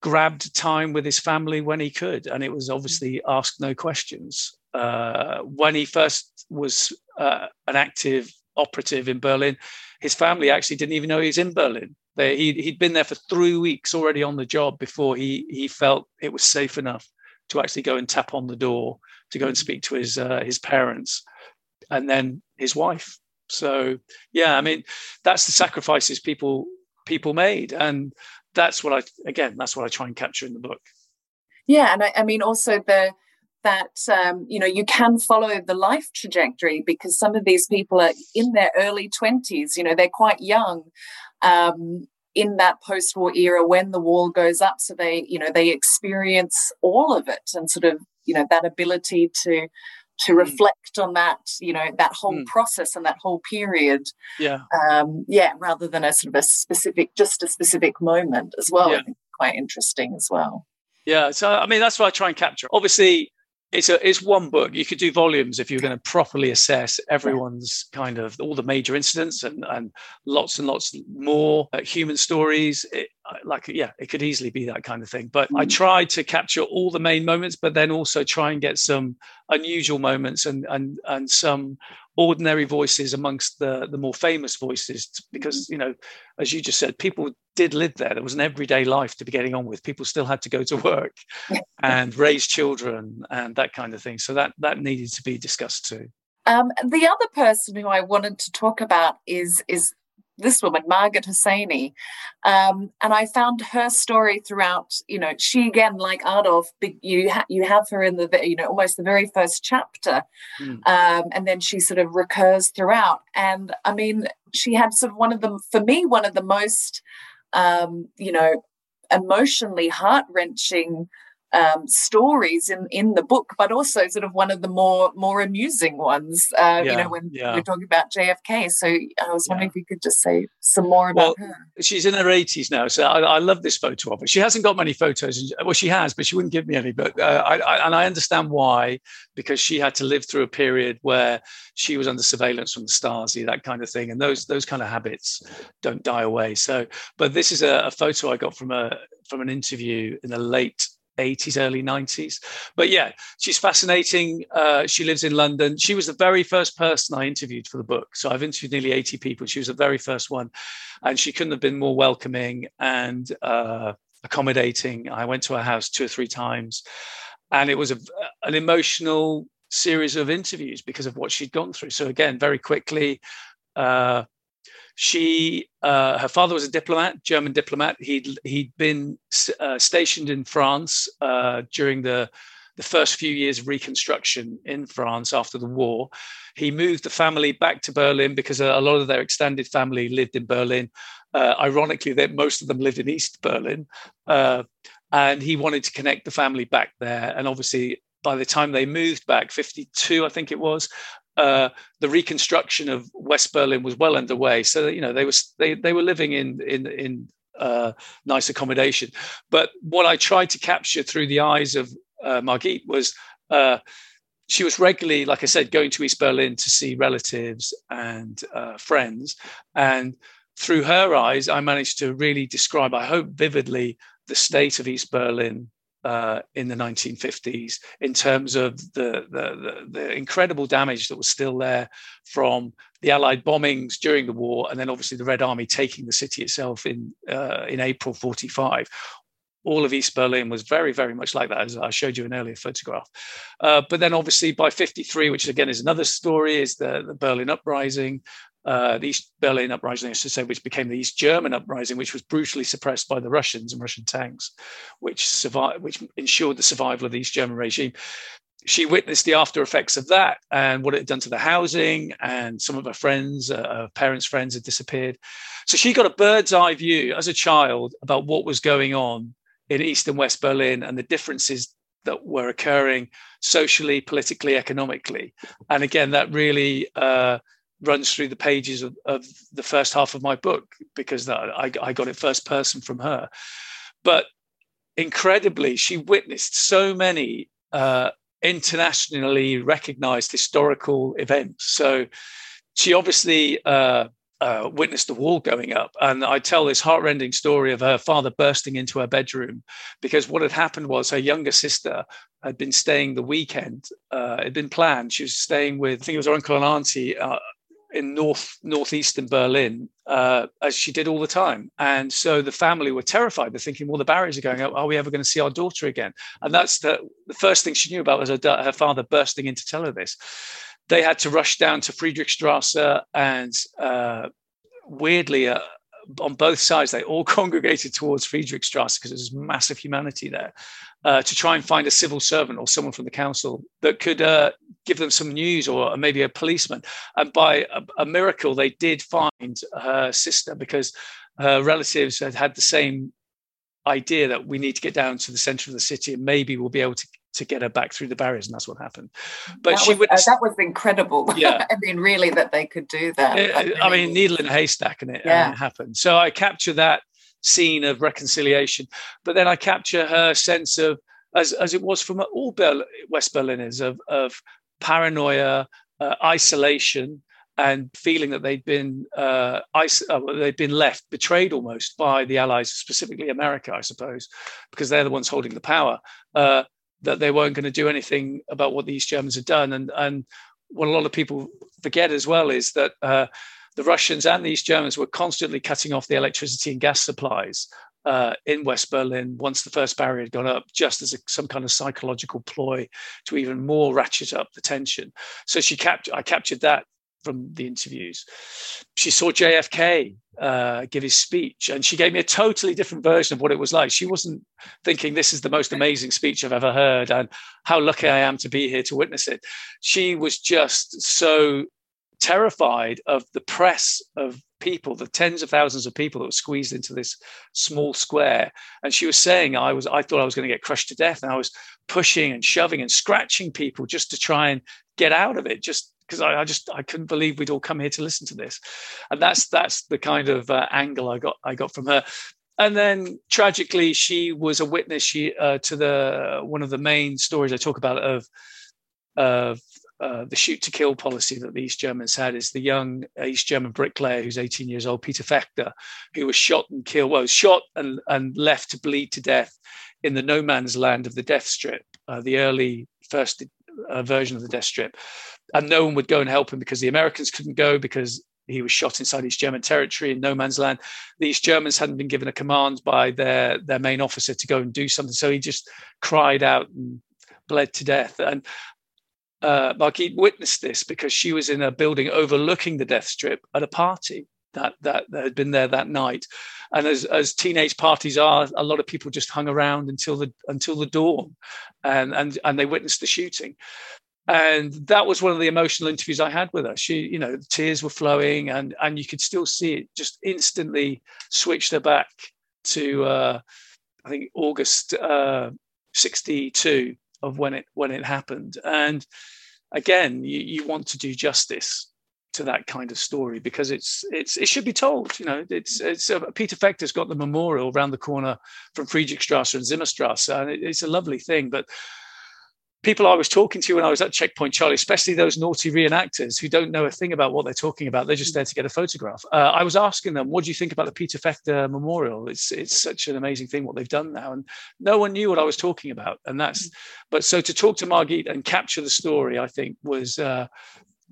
grabbed time with his family when he could, and it was obviously asked no questions. Uh, when he first was uh, an active operative in Berlin, his family actually didn't even know he was in Berlin. They, he, he'd been there for three weeks already on the job before he he felt it was safe enough to actually go and tap on the door to go and speak to his uh, his parents and then his wife. So yeah, I mean, that's the sacrifices people people made, and that's what I again that's what I try and capture in the book. Yeah, and I, I mean also the that um, you know you can follow the life trajectory because some of these people are in their early 20s you know they're quite young um, in that post-war era when the wall goes up so they you know they experience all of it and sort of you know that ability to to hmm. reflect on that you know that whole mm. process and that whole period yeah um yeah rather than a sort of a specific just a specific moment as well yeah. i think quite interesting as well yeah so i mean that's what i try and capture obviously it's a it's one book. You could do volumes if you're going to properly assess everyone's kind of all the major incidents and and lots and lots more uh, human stories. It, like yeah, it could easily be that kind of thing. But mm-hmm. I tried to capture all the main moments, but then also try and get some unusual moments and and and some ordinary voices amongst the the more famous voices because mm-hmm. you know as you just said people did live there. There was an everyday life to be getting on with. People still had to go to work [LAUGHS] and raise children and that kind of thing. So that that needed to be discussed too. Um, the other person who I wanted to talk about is is this woman, Margit Hosseini. Um, and I found her story throughout, you know, she again, like Adolf, you, ha- you have her in the, you know, almost the very first chapter. Mm. Um, and then she sort of recurs throughout. And I mean, she had sort of one of them, for me, one of the most, um, you know, emotionally heart wrenching um, stories in in the book, but also sort of one of the more more amusing ones. Uh, yeah, you know, when yeah. we're talking about JFK. So I was wondering yeah. if you could just say some more about well, her. She's in her eighties now, so I, I, love this photo of her. She hasn't got many photos. Well, she has, but she wouldn't give me any. But uh, I, I, and I understand why, because she had to live through a period where she was under surveillance from the Stasi, that kind of thing, and those those kind of habits don't die away. So, but this is a, a photo I got from a from an interview in the late 80s, early 90s. But yeah, she's fascinating. Uh, she lives in London. She was the very first person I interviewed for the book. So I've interviewed nearly 80 people. She was the very first one. And she couldn't have been more welcoming and uh, accommodating. I went to her house two or three times. And it was a, an emotional series of interviews because of what she'd gone through. So again, very quickly, uh, she, uh, her father was a diplomat, German diplomat. He'd he'd been uh, stationed in France uh, during the the first few years of reconstruction in France after the war. He moved the family back to Berlin because a, lot of their extended family lived in Berlin. Uh, ironically, that most of them lived in East Berlin, uh, and he wanted to connect the family back there. And obviously, by the time they moved back, 52, I think it was, uh, the reconstruction of West Berlin was well underway. So you know they were they they were living in in in uh, nice accommodation. But what I tried to capture through the eyes of uh, Margit was uh, she was regularly, like I said, going to East Berlin to see relatives and uh, friends, and through her eyes, I managed to really describe, I hope vividly, the state of East Berlin uh, in the 1950s in terms of the, the, the, the, incredible damage that was still there from the Allied bombings during the war, and then obviously the Red Army taking the city itself in uh, in April 45. All of East Berlin was very, very much like that, as I showed you an earlier photograph. Uh, but then, obviously, by 53, which again is another story, is the, the Berlin uprising, uh, the East Berlin uprising, I should say, which became the East German uprising, which was brutally suppressed by the Russians and Russian tanks, which survived, which ensured the survival of the East German regime. She witnessed the after effects of that and what it had done to the housing, and some of her friends, uh, her parents' friends, had disappeared. So she got a bird's eye view as a child about what was going on in East and West Berlin and the differences that were occurring socially, politically, economically. And again, that really uh, runs through the pages of, of the first half of my book because I, I got it first person from her. But incredibly, she witnessed so many uh, internationally recognized historical events. So she obviously uh, uh, witnessed the wall going up. And I tell this heartrending story of her father bursting into her bedroom because what had happened was her younger sister had been staying the weekend. Uh, it had been planned. She was staying with, I think it was her uncle and auntie uh, in north northeastern Berlin, uh, as she did all the time. And so the family were terrified. They're thinking, well, the barriers are going up. Are we ever going to see our daughter again? And that's the, the first thing she knew about was her, her father bursting in to tell her this. they had to rush down to Friedrichstrasse and uh, weirdly, uh, on both sides, they all [LAUGHS] congregated towards Friedrichstrasse because there's massive humanity there uh, to try and find a civil servant or someone from the council that could uh, give them some news or maybe a policeman. And by a, a, miracle, they did find her sister because her relatives had had the same idea that we need to get down to the center of the city and maybe we'll be able to to get her back through the barriers, and that's what happened. But that she was, uh, that was incredible. [LAUGHS] Yeah, I mean, really, that they could do that. It, I mean, needle in a haystack, and it, yeah. and it happened. So I capture that scene of reconciliation, but then I capture her sense of, as as it was from all Berlin, West Berliners, of of paranoia, uh, isolation, and feeling that they'd been uh, uh, they'd been left betrayed almost by the Allies, specifically America, I suppose, because they're the ones holding the power. Uh, that they weren't going to do anything about what the East Germans had done. And, and what a lot of people forget as well is that uh, the Russians and the East Germans were constantly cutting off the electricity and gas supplies uh, in West Berlin once the first barrier had gone up, just as a, some kind of psychological ploy to even more ratchet up the tension. So she capt- I captured that from the interviews. She saw JFK uh, give his speech, and she gave me a totally different version of what it was like. She wasn't thinking this is the most amazing speech I've ever heard, and how lucky I am to be here to witness it. She was just so terrified of the press of people, the tens of thousands of people that were squeezed into this small square. And she was saying, I was, I thought I was going to get crushed to death. And I was pushing and shoving and scratching people just to try and get out of it, just because I, I, just I couldn't believe we'd all come here to listen to this, and that's that's the kind of uh, angle I got I got from her. And then tragically, she was a witness she, uh, to the one of the main stories I talk about of of uh, the shoot to kill policy that the East Germans had is the young East German bricklayer who's 18 years old, Peter Fechter, who was shot and killed, well, shot and, and left to bleed to death in the no man's land of the death strip, uh, the early first uh, version of the death strip and no one would go and help him because the Americans couldn't go because he was shot inside East German territory in no man's land. The East Germans hadn't been given a command by their their main officer to go and do something, so he just cried out and bled to death. And uh, witnessed this because she was in a building overlooking the death strip at a party that that, that had been there that night. And as, as teenage parties are, a lot of people just hung around until the until the dawn, and and and they witnessed the shooting and that was one of the emotional interviews I had with her. She, you know, tears were flowing, and and you could still see it just instantly switched her back to uh, I think August uh, '62 of when it when it happened. And again, you, you want to do justice to that kind of story because it's it's it should be told. You know, it's it's uh, Peter Fechter's got the memorial around the corner from Friedrichstrasse and Zimmerstrasse, and it, it's a lovely thing, but people I was talking to when I was at Checkpoint Charlie, especially those naughty reenactors who don't know a thing about what they're talking about, they're just there to get a photograph. Uh, I was asking them, "What do you think about the Peter Fechter Memorial? It's it's such an amazing thing what they've done now." And no one knew what I was talking about. And that's, but so to talk to Margit and capture the story, I think was uh,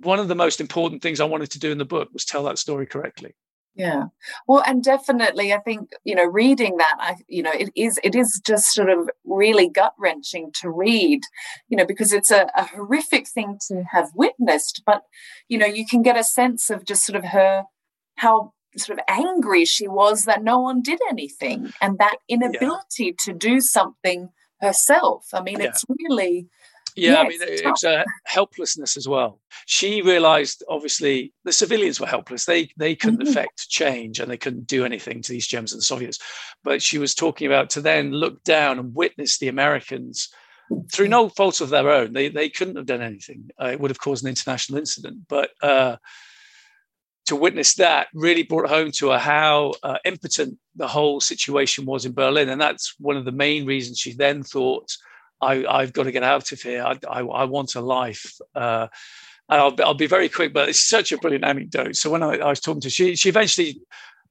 one of the most important things I wanted to do in the book was tell that story correctly yeah well and definitely i think you know reading that i you know it is it is just sort of really gut wrenching to read you know because it's a, a horrific thing to have witnessed but you know you can get a sense of just sort of her how sort of angry she was that no one did anything and that inability yeah. to do something herself i mean yeah. it's really yeah, yes, I mean, it, was a helplessness as well. She realized, obviously, the civilians were helpless. They they couldn't mm-hmm. affect change and they couldn't do anything to these Germans and the Soviets. But she was talking about to then look down and witness the Americans through no fault of their own. They they couldn't have done anything. Uh, it would have caused an international incident. But uh, to witness that really brought home to her how uh, impotent the whole situation was in Berlin, and that's one of the main reasons she then thought I, have got to get out of here. I, I, I want a life. Uh, and I'll, I'll, be very quick, but it's such a brilliant anecdote. So when I, I was talking to her, she, she eventually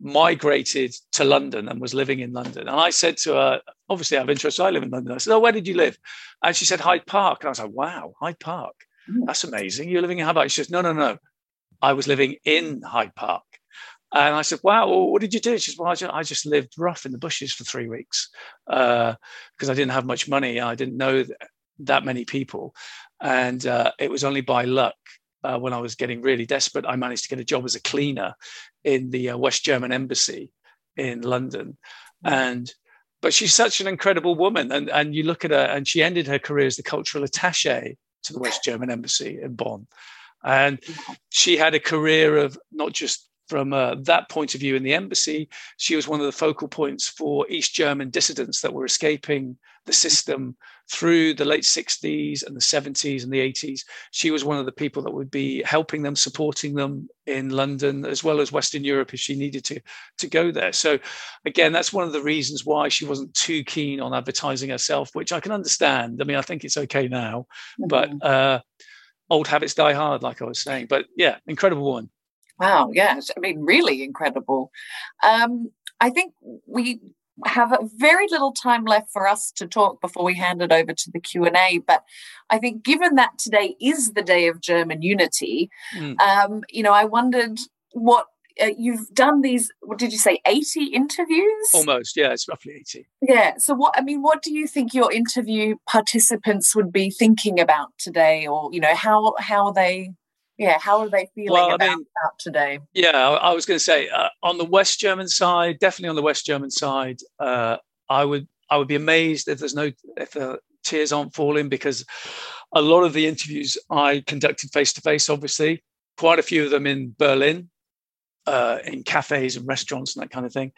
migrated to London and was living in London. And I said to her, obviously I have interest, I live in London. I said, oh, where did you live? And she said, Hyde Park. And I was like, wow, Hyde Park. Mm. That's amazing. You're living in Hyde Park. She says, no, no, no. I was living in Hyde Park. And I said, wow, well, what did you do? She said, well, I just, I just, lived rough in the bushes for three weeks because uh, I didn't have much money. I didn't know that, that many people. And uh, it was only by luck uh, when I was getting really desperate, I managed to get a job as a cleaner in the uh, West German embassy in London, and but she's such an incredible woman, and and you look at her, and she ended her career as the cultural attaché to the West German embassy in Bonn, and she had a career of not just from uh, that point of view in the embassy, she was one of the focal points for East German dissidents that were escaping the system through the late 60s and the 70s and the 80s. She was one of the people that would be helping them, supporting them in London as well as Western Europe if she needed to, to go there. So, again, that's one of the reasons why she wasn't too keen on advertising herself, which I can understand. I mean, I think it's okay now, mm-hmm. but uh, old habits die hard, like I was saying. But yeah, incredible one. Wow, yes. I mean, really incredible. Um, I think we have very little time left for us to talk before we hand it over to the q&a but i think given that today is the day of german unity mm. um, you know i wondered what uh, you've done these what did you say 80 interviews almost yeah it's roughly 80 yeah so what i mean what do you think your interview participants would be thinking about today or you know how how are they yeah, how are they feeling well, about, I mean, about today? Yeah, I was going to say uh, on the West German side, definitely on the West German side, uh, I would I would be amazed if there's no if the tears aren't falling because a lot of the interviews I conducted face to face, obviously, quite a few of them in Berlin, uh, in cafes and restaurants and that kind of thing.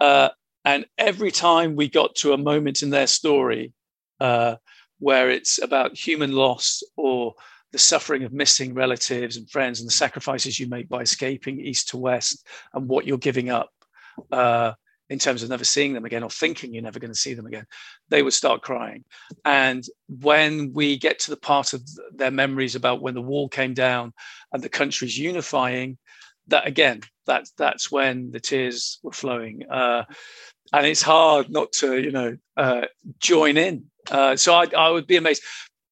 Uh, and every time we got to a moment in their story uh, where it's about human loss or the suffering of missing relatives and friends and the sacrifices you make by escaping east to west and what you're giving up uh, in terms of never seeing them again or thinking you're never going to see them again, they would start crying. And when we get to the part of their memories about when the wall came down and the country's unifying, that again, that's that's when the tears were flowing. Uh, and it's hard not to, you know, uh, join in. Uh, so I, I would be amazed.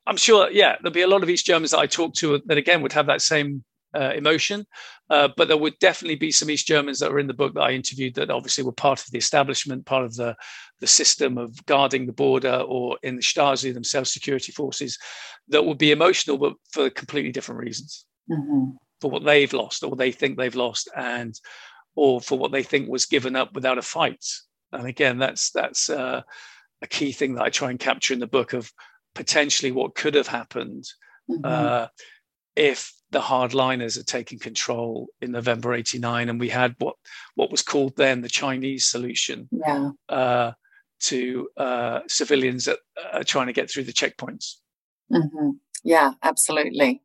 I'm sure, yeah, there'll be a lot of East Germans that I talk to that again would have that same uh, emotion. Uh, but there would definitely be some East Germans that were in the book that I interviewed that obviously were part of the establishment, part of the, the system of guarding the border or in the Stasi themselves, security forces, that would be emotional, but for completely different reasons. Mm-hmm. For what they've lost or they think they've lost, and or for what they think was given up without a fight. And again, that's that's uh, a key thing that I try and capture in the book of potentially what could have happened mm-hmm. uh, if the hardliners had taken control in November 89 and we had what what was called then the Chinese solution yeah. uh, to uh, civilians that are trying to get through the checkpoints. Mm-hmm. Yeah, absolutely.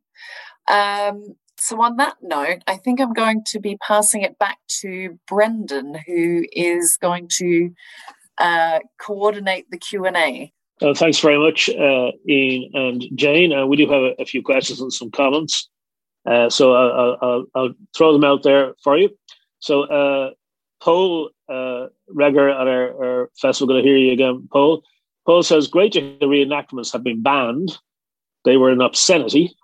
Um, so on that note, I think I'm going to be passing it back to Brendan, who is going to uh, coordinate the Q and A. Uh, thanks very much, uh, Ian and Jane. Uh, we do have a, a, few questions and some comments. Uh, so I'll, I'll, I'll, throw them out there for you. So, uh, Paul uh, Reger at our, our festival, going to hear you again, Paul. Paul says, Great to hear the reenactments have been banned. They were an obscenity.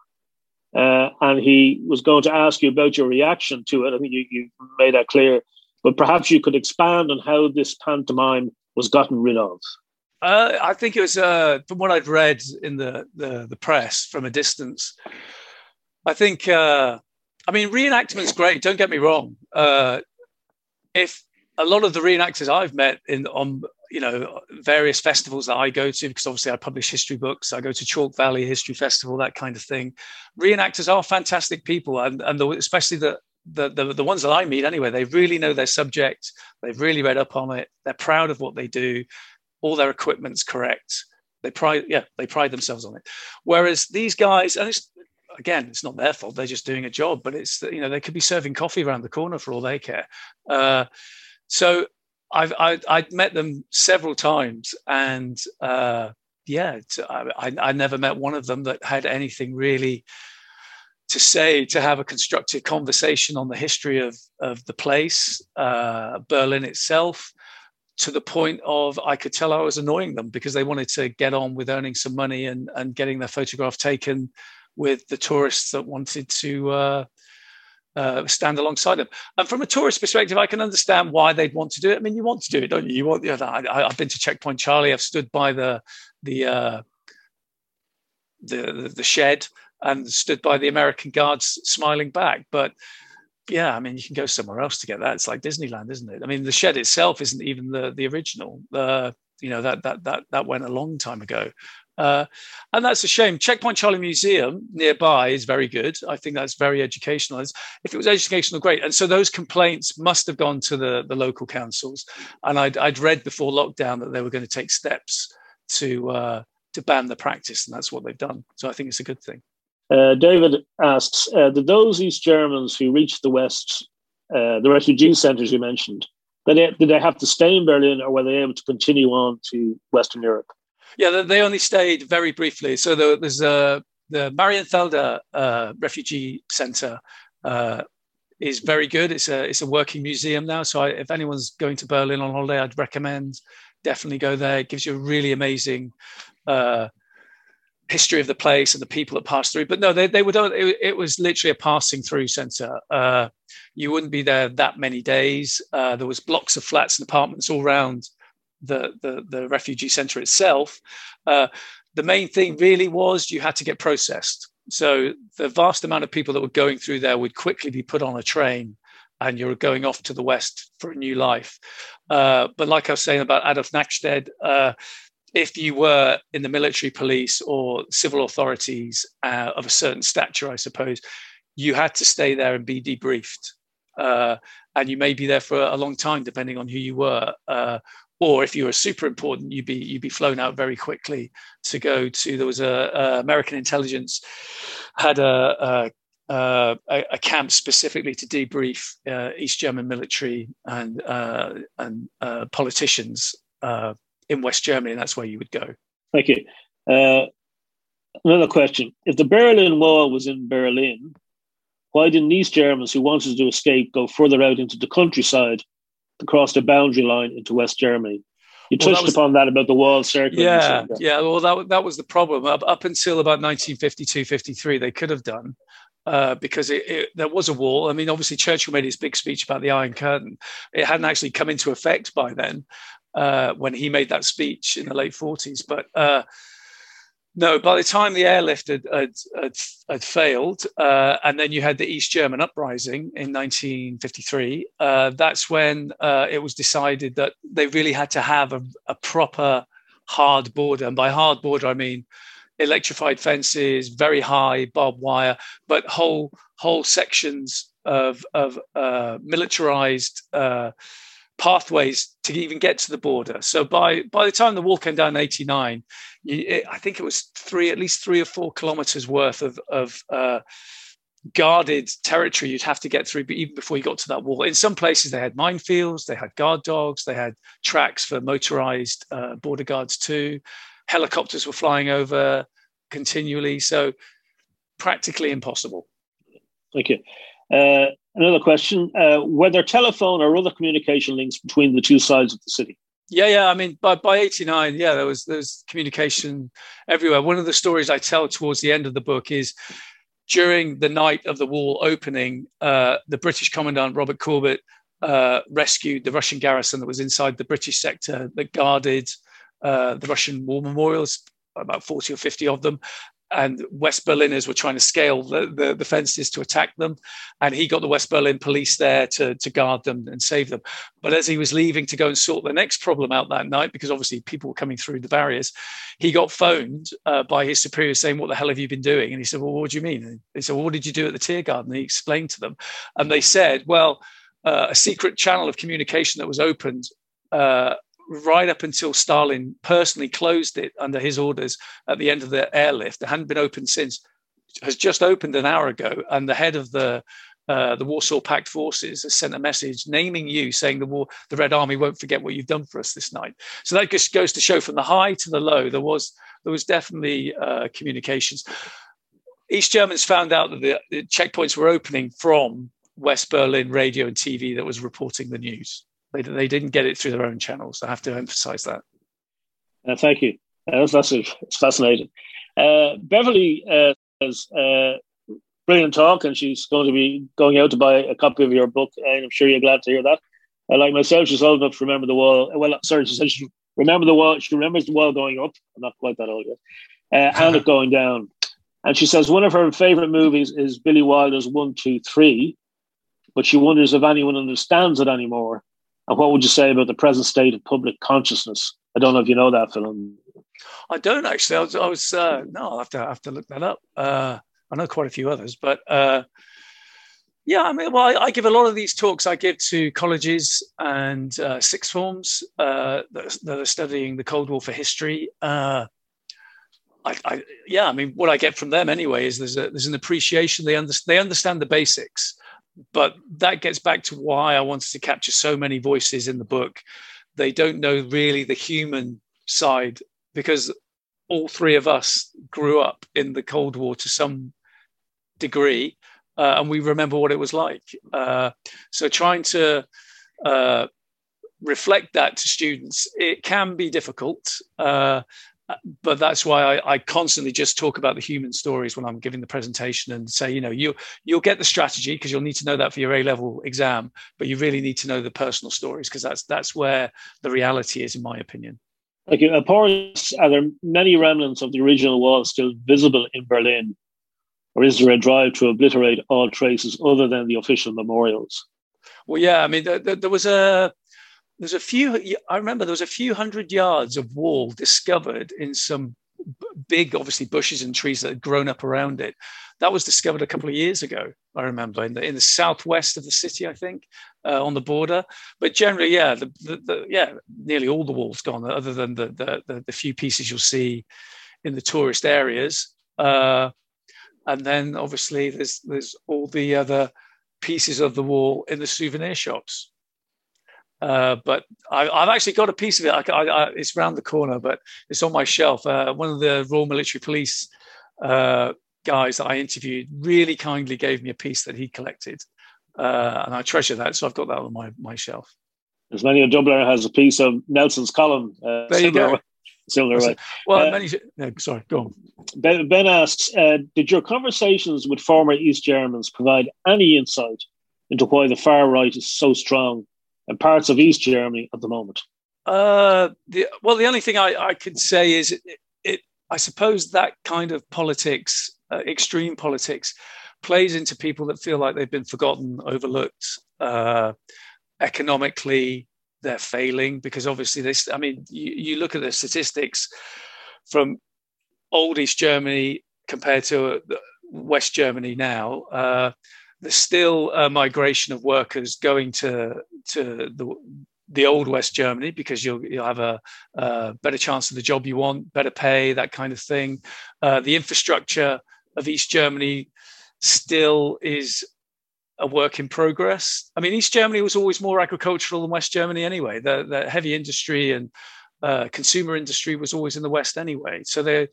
And he was going to ask you about your reaction to it. I think you, you made that clear. But perhaps you could expand on how this pantomime was gotten rid of. Uh, I think it was uh, from what I'd read in the, the, the press from a distance. I think uh, I mean reenactment's great. Don't get me wrong. Uh, if a lot of the reenactors I've met in on you know various festivals that I go to, because obviously I publish history books, I go to Chalk Valley History Festival, that kind of thing. Reenactors are fantastic people, and and the, especially the the, the, the ones that I meet anyway, they really know their subject. They've really read up on it. They're proud of what they do all their equipment's correct. They pride, yeah, they pride themselves on it. Whereas these guys, and it's again, it's not their fault. They're just doing a job, but it's you know they could be serving coffee around the corner for all they care. Uh, so I've I, met them several times, and uh, yeah, I, I never met one of them that had anything really to say to have a constructive conversation on the history of of the place, uh, Berlin itself, to the point of I could tell I was annoying them because they wanted to get on with earning some money and, and getting their photograph taken with the tourists that wanted to uh, uh, stand alongside them. And from a tourist perspective, I can understand why they'd want to do it. I mean, you want to do it, don't you? You want. You know, I, have been to Checkpoint Charlie. I've stood by the the uh, the, the, the shed and stood by the American guards smiling back. But yeah, I mean, you can go somewhere else to get that. It's like Disneyland, isn't it? I mean, the shed itself isn't even the the original. Uh, you know that that that that went a long time ago. Uh, and that's a shame. Checkpoint Charlie Museum nearby is very good. I think that's very educational. If it was educational, great. And so those complaints must have gone to the, the local councils. And I'd, I'd read before lockdown that they were going to take steps to uh, to ban the practice, and that's what they've done. So I think it's a good thing. Uh, David asks, uh, did those East Germans who reached the West, uh, the refugee centres you mentioned, did they, did they have to stay in Berlin or were they able to continue on to Western Europe? Yeah, they only stayed very briefly. So there's a, the Marienfelde uh, refugee center uh, is very good. It's a it's a working museum now. So I, if anyone's going to Berlin on holiday, I'd recommend definitely go there. It gives you a really amazing uh, history of the place and the people that passed through. But no, they, they would it, it was literally a passing through center. Uh, you wouldn't be there that many days. Uh, there was blocks of flats and apartments all around the, the, the refugee center itself. Uh, the main thing really was you had to get processed. So the vast amount of people that were going through there would quickly be put on a train and you're going off to the west for a new life. Uh, but like I was saying about Adolf Knackstedt, uh, if you were in the military police or civil authorities uh, of a certain stature, I suppose, you had to stay there and be debriefed. Uh, and you may be there for a long time, depending on who you were. Uh, or if you were super important, you'd be you'd be flown out very quickly to go to. There was a, a American intelligence had a, a, a, camp specifically to debrief uh, East German military and uh, and uh, politicians uh, in West Germany, that's where you would go. Thank you. Uh, another question: If the Berlin Wall was in Berlin, why didn't these Germans who wanted to escape go further out into the countryside across the boundary line into West Germany. You touched well, was, upon that about the wall circle. Yeah, yeah. Well, that that was the problem up up until about 1952, 53. They could have done uh, because it, it, there was a wall. I mean, obviously Churchill made his big speech about the Iron Curtain. It hadn't actually come into effect by then uh, when he made that speech in the late 40s, but. Uh, no, by the time the airlift had, had, had, had failed, uh, and then you had the East German uprising in 1953, uh, that's when uh, it was decided that they really had to have a, a, proper hard border. And by hard border, I mean electrified fences, very high barbed wire, but whole whole sections of, of uh, militarized uh, pathways to even get to the border. So by by the time the wall came down in '89, I think it was three, at least three or four kilometers worth of of uh, guarded territory you'd have to get through, even before you got to that wall. In some places, they had minefields, they had guard dogs, they had tracks for motorized uh, border guards too. Helicopters were flying over continually, so practically impossible. Thank you. Uh, another question: uh, Were there telephone or other communication links between the two sides of the city? Yeah, yeah. I mean, by by eighty nine, yeah, there was there was communication everywhere. One of the stories I tell towards the end of the book is during the night of the wall opening, uh, the British commandant Robert Corbett uh, rescued the Russian garrison that was inside the British sector that guarded uh, the Russian war memorials, about forty or fifty of them, and West Berliners were trying to scale the, the, the, fences to attack them. And he got the West Berlin police there to, to guard them and save them. But as he was leaving to go and sort the next problem out that night, because obviously people were coming through the barriers, he got phoned uh, by his superior saying, What the hell have you been doing? And he said, Well, what do you mean? And they said, well, What did you do at the Tiergarten? And he explained to them. And they said, Well, uh, a secret channel of communication that was opened uh, right up until Stalin personally closed it under his orders at the end of the airlift. It hadn't been opened since. Has just opened an hour ago, and the head of the uh, the Warsaw Pact forces has sent a message naming you, saying the war, the Red Army won't forget what you've done for us this night. So that just goes to show from the high to the low, there was there was definitely uh, communications. East Germans found out that the, the checkpoints were opening from West Berlin radio and TV that was reporting the news. They, they didn't get it through their own channels. I have to emphasize that. Uh, thank you. Uh, that's, it's fascinating. Uh, Beverly uh, has uh, brilliant talk, and she's going to be going out to buy a copy of your book. And I'm sure you're glad to hear that. Uh, like myself, she's old enough to remember the wall. Well, sorry, she said she remember the wall. She remembers the wall going up. I'm not quite that old yet, [LAUGHS] and it going down. And she says one of her favorite movies is Billy Wilder's One, Two, Three, but she wonders if anyone understands it anymore. And what would you say about the present state of public consciousness? I don't know if you know that film. I don't actually. I was, I was uh, no, I'll have to have to look that up. Uh, I know quite a few others, but uh, yeah, I mean, well, I, I, give a lot of these talks. I give to colleges and uh, sixth forms uh, that, that, are studying the Cold War for history. Uh, I, I, yeah, I mean, what I get from them anyway is there's a, there's an appreciation. They understand they understand the basics, but that gets back to why I wanted to capture so many voices in the book. They don't know really the human side because all three of us grew up in the Cold War to some degree, uh, and we remember what it was like. Uh, so trying to uh, reflect that to students, it can be difficult. But that's why I, I, constantly just talk about the human stories when I'm giving the presentation and say, you know, you you'll get the strategy because you'll need to know that for your A level exam, but you really need to know the personal stories because that's that's where the reality is, in my opinion. Like, uh, are there many remnants of the original wall still visible in Berlin, or is there a drive to obliterate all traces other than the official memorials? Well, yeah, I mean, there, there was a there's a few. I remember there was a few hundred yards of wall discovered in some big, obviously, bushes and trees that had grown up around it. That was discovered a couple of years ago. I remember in the in the southwest of the city, I think, uh, on the border. But generally, yeah, the, the, the, yeah, nearly all the walls gone, other than the, the the few pieces you'll see in the tourist areas. Uh, and then obviously there's there's all the other pieces of the wall in the souvenir shops. Uh, but I, have actually got a piece of it. I, I, it's around the corner, but it's on my shelf. Uh, one of the Royal Military Police uh, guys that I interviewed really kindly gave me a piece that he collected, uh, and I treasure that. So I've got that on my, my shelf. There's many a Dubliner has a piece of Nelson's column. Uh, there you go. Similar way. Well, many. sorry, go on. Ben, ben asks, "Did your conversations with former East Germans provide any insight into why the far right is so strong and parts of East Germany at the moment? Uh, the, well, the only thing I, I could say is it, it, I suppose that kind of politics, uh, extreme politics, plays into people that feel like they've been forgotten, overlooked. Uh, economically, they're failing because obviously this. I mean, you, you look at the statistics from old East Germany compared to uh, West Germany now. Uh, there's still a migration of workers going to to the the old West Germany because you'll you'll have a, a, better chance of the job you want, better pay, that kind of thing. Uh, the infrastructure of East Germany still is a work in progress. I mean, East Germany was always more agricultural than West Germany anyway. The, the heavy industry and uh, consumer industry was always in the West anyway. So they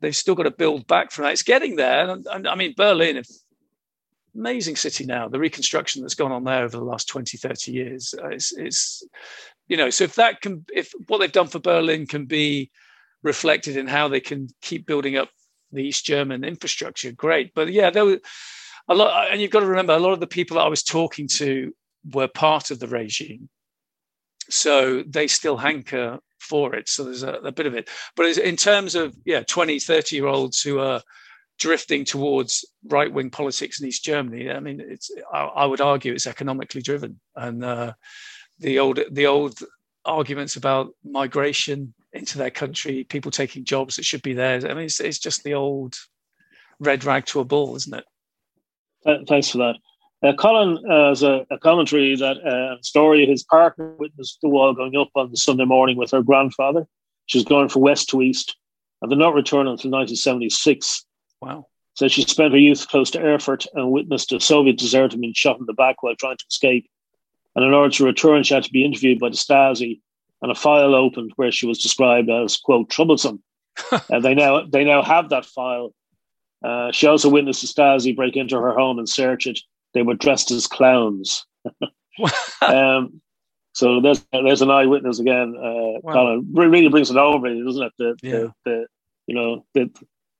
they've still got to build back from that. It's getting there. And, and I mean, Berlin, if amazing city now. The reconstruction that's gone on there over the last 20, 30 years, uh, it's, it's, you know, so if that can, if what they've done for Berlin can be reflected in how they can keep building up the East German infrastructure, great. But yeah, there were a lot, and you've got to remember, a lot of the people that I was talking to were part of the regime. So they still hanker for it. So there's a, a bit of it. But in terms of, yeah, 20, 30 year olds who are, drifting towards right wing politics in East Germany. I mean, it's I, I would argue it's economically driven, and uh, the old the old arguments about migration into their country, people taking jobs that should be theirs. I mean, it's, it's just the old red rag to a bull, isn't it? Thanks for that. Uh, Colin uh, has a, a, commentary that uh, story of his partner witnessed the wall going up on the Sunday morning with her grandfather. She was going from west to east and did not return until 1976. Wow. So she spent her youth close to Erfurt and witnessed a Soviet deserter being shot in the back while trying to escape. And in order to return, she had to be interviewed by the Stasi, and a file opened where she was described as "quote troublesome." [LAUGHS] and they now they now have that file. Uh, she also witnessed the Stasi break into her home and search it. They were dressed as clowns. [LAUGHS] um, so there's there's an eyewitness again. Uh, wow. Of really brings it over, doesn't it? The, yeah. the, the you know the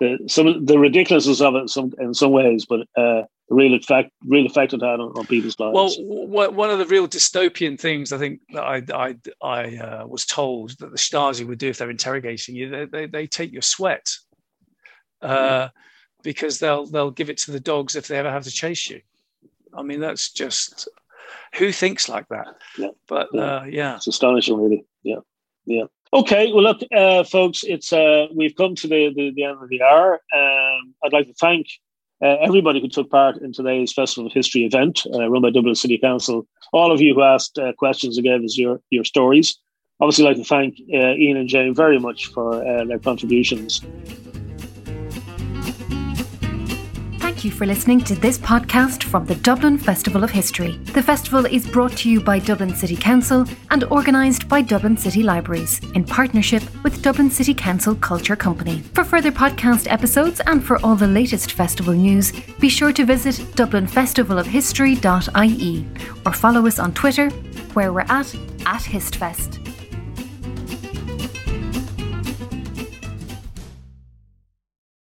the some the ridiculousness of it some in some ways, but uh, the real effect real effect it had on, on people's lives. Well, one of the real dystopian things I think that I I, I uh, was told that the Stasi would do if they're interrogating you, they they, they take your sweat. Uh, because they'll they'll give it to the dogs if they ever have to chase you. I mean, that's just who thinks like that. Yeah. But Yeah. uh, yeah, It's astonishing, really. Yeah, yeah. Okay, well, look, uh, folks, it's uh, we've come to the, the, the end of the hour. Um, I'd like to thank uh, everybody who took part in today's Festival of History event uh, run by Dublin City Council. All of you who asked uh, questions and gave us your your stories. Obviously, I'd like to thank uh, Ian and Jane very much for their contributions. Thank you for listening to this podcast from the Dublin Festival of History. The festival is brought to you by Dublin City Council and organised by Dublin City Libraries in partnership with Dublin City Council Culture Company. For further podcast episodes and for all the latest festival news, be sure to visit dublinfestivalofhistory.ie or follow us on Twitter, where we're at at HistFest.